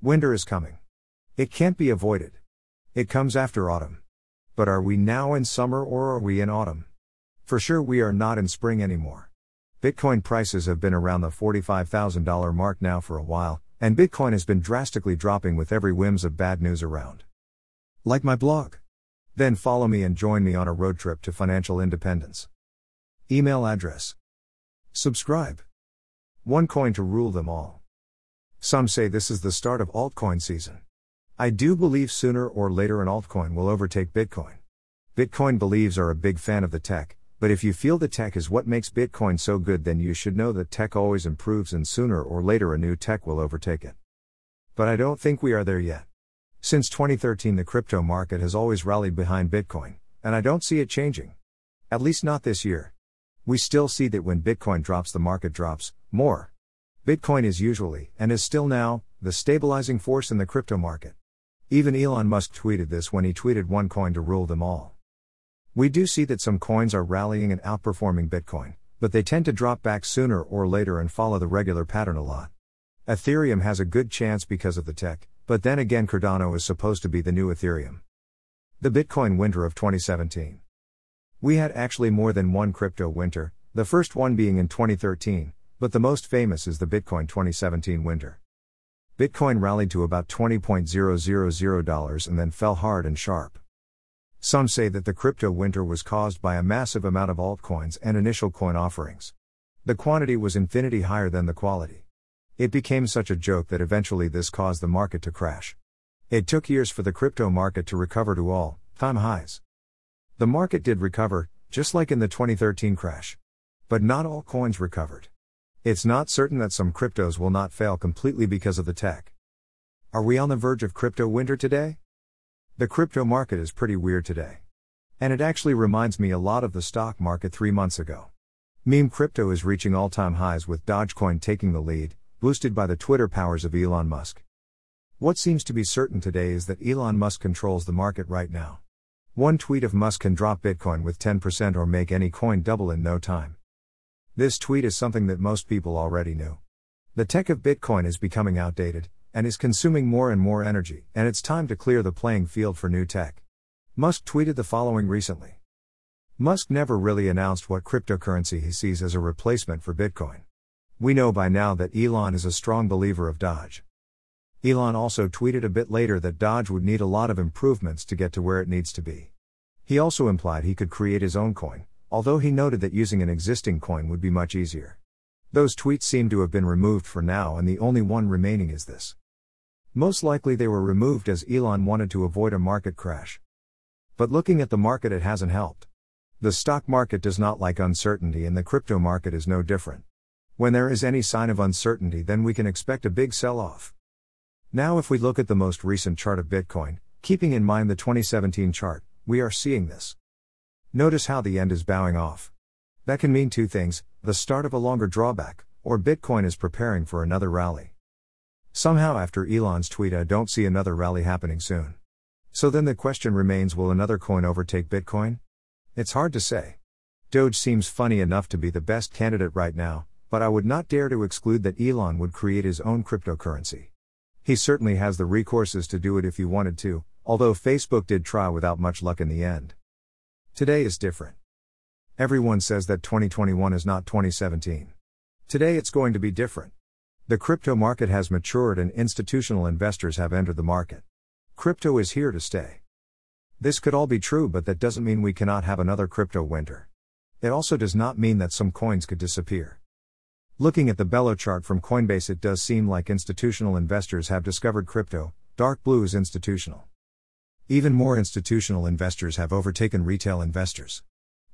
Winter is coming. It can't be avoided. It comes after autumn. But are we now in summer or are we in autumn? For sure, we are not in spring anymore. Bitcoin prices have been around the $45,000 mark now for a while, and Bitcoin has been drastically dropping with every whims of bad news around. Like my blog. Then follow me and join me on a road trip to financial independence. Email address. Subscribe. One coin to rule them all. Some say this is the start of altcoin season. I do believe sooner or later an altcoin will overtake Bitcoin. Bitcoin believes are a big fan of the tech, but if you feel the tech is what makes Bitcoin so good, then you should know that tech always improves and sooner or later a new tech will overtake it. But I don't think we are there yet. Since 2013, the crypto market has always rallied behind Bitcoin, and I don't see it changing. At least not this year. We still see that when Bitcoin drops, the market drops more. Bitcoin is usually, and is still now, the stabilizing force in the crypto market. Even Elon Musk tweeted this when he tweeted one coin to rule them all. We do see that some coins are rallying and outperforming Bitcoin, but they tend to drop back sooner or later and follow the regular pattern a lot. Ethereum has a good chance because of the tech, but then again, Cardano is supposed to be the new Ethereum. The Bitcoin winter of 2017. We had actually more than one crypto winter, the first one being in 2013, but the most famous is the Bitcoin 2017 winter. Bitcoin rallied to about $20.000 and then fell hard and sharp. Some say that the crypto winter was caused by a massive amount of altcoins and initial coin offerings. The quantity was infinity higher than the quality. It became such a joke that eventually this caused the market to crash. It took years for the crypto market to recover to all time highs. The market did recover, just like in the 2013 crash. But not all coins recovered. It's not certain that some cryptos will not fail completely because of the tech. Are we on the verge of crypto winter today? The crypto market is pretty weird today. And it actually reminds me a lot of the stock market three months ago. Meme crypto is reaching all time highs with Dogecoin taking the lead, boosted by the Twitter powers of Elon Musk. What seems to be certain today is that Elon Musk controls the market right now. One tweet of Musk can drop Bitcoin with 10% or make any coin double in no time. This tweet is something that most people already knew. The tech of Bitcoin is becoming outdated, and is consuming more and more energy, and it's time to clear the playing field for new tech. Musk tweeted the following recently. Musk never really announced what cryptocurrency he sees as a replacement for Bitcoin. We know by now that Elon is a strong believer of Doge. Elon also tweeted a bit later that Doge would need a lot of improvements to get to where it needs to be. He also implied he could create his own coin, although he noted that using an existing coin would be much easier. Those tweets seem to have been removed for now, and the only one remaining is this. Most likely they were removed as Elon wanted to avoid a market crash. But looking at the market, it hasn't helped. The stock market does not like uncertainty, and the crypto market is no different. When there is any sign of uncertainty, then we can expect a big sell off. Now, if we look at the most recent chart of Bitcoin, keeping in mind the 2017 chart, we are seeing this. Notice how the end is bowing off. That can mean two things the start of a longer drawback, or Bitcoin is preparing for another rally. Somehow, after Elon's tweet, I don't see another rally happening soon. So then the question remains will another coin overtake Bitcoin? It's hard to say. Doge seems funny enough to be the best candidate right now, but I would not dare to exclude that Elon would create his own cryptocurrency. He certainly has the recourses to do it if he wanted to, although Facebook did try without much luck in the end. Today is different. Everyone says that 2021 is not 2017. Today it's going to be different. The crypto market has matured and institutional investors have entered the market. Crypto is here to stay. This could all be true, but that doesn't mean we cannot have another crypto winter. It also does not mean that some coins could disappear. Looking at the Bello chart from Coinbase, it does seem like institutional investors have discovered crypto, dark blue is institutional. Even more institutional investors have overtaken retail investors.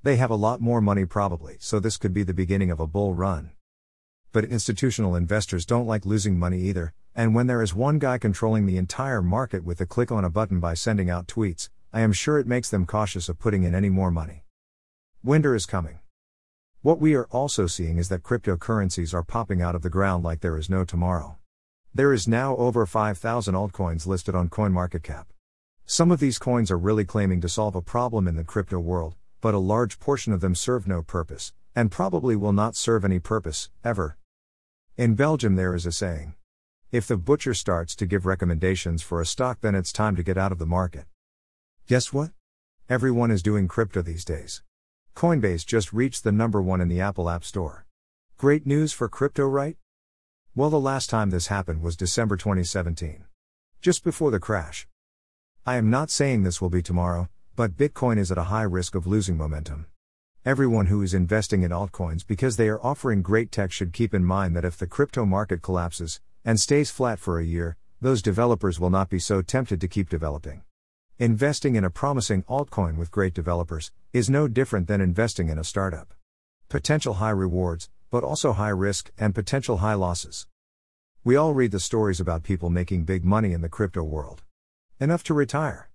They have a lot more money probably, so this could be the beginning of a bull run. But institutional investors don't like losing money either, and when there is one guy controlling the entire market with a click on a button by sending out tweets, I am sure it makes them cautious of putting in any more money. Winter is coming. What we are also seeing is that cryptocurrencies are popping out of the ground like there is no tomorrow. There is now over 5,000 altcoins listed on CoinMarketCap. Some of these coins are really claiming to solve a problem in the crypto world, but a large portion of them serve no purpose, and probably will not serve any purpose, ever. In Belgium, there is a saying If the butcher starts to give recommendations for a stock, then it's time to get out of the market. Guess what? Everyone is doing crypto these days. Coinbase just reached the number one in the Apple App Store. Great news for crypto, right? Well, the last time this happened was December 2017. Just before the crash. I am not saying this will be tomorrow, but Bitcoin is at a high risk of losing momentum. Everyone who is investing in altcoins because they are offering great tech should keep in mind that if the crypto market collapses, and stays flat for a year, those developers will not be so tempted to keep developing. Investing in a promising altcoin with great developers is no different than investing in a startup. Potential high rewards, but also high risk and potential high losses. We all read the stories about people making big money in the crypto world. Enough to retire.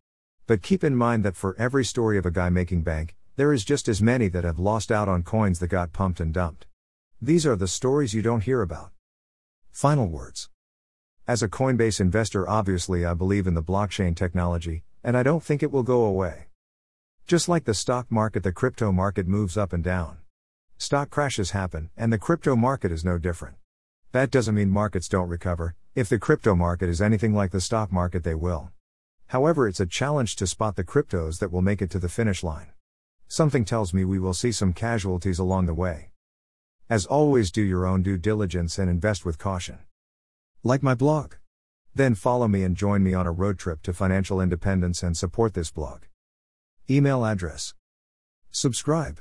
But keep in mind that for every story of a guy making bank, there is just as many that have lost out on coins that got pumped and dumped. These are the stories you don't hear about. Final words. As a Coinbase investor, obviously, I believe in the blockchain technology, and I don't think it will go away. Just like the stock market, the crypto market moves up and down. Stock crashes happen, and the crypto market is no different. That doesn't mean markets don't recover, if the crypto market is anything like the stock market, they will. However, it's a challenge to spot the cryptos that will make it to the finish line. Something tells me we will see some casualties along the way. As always, do your own due diligence and invest with caution. Like my blog. Then follow me and join me on a road trip to financial independence and support this blog. Email address. Subscribe.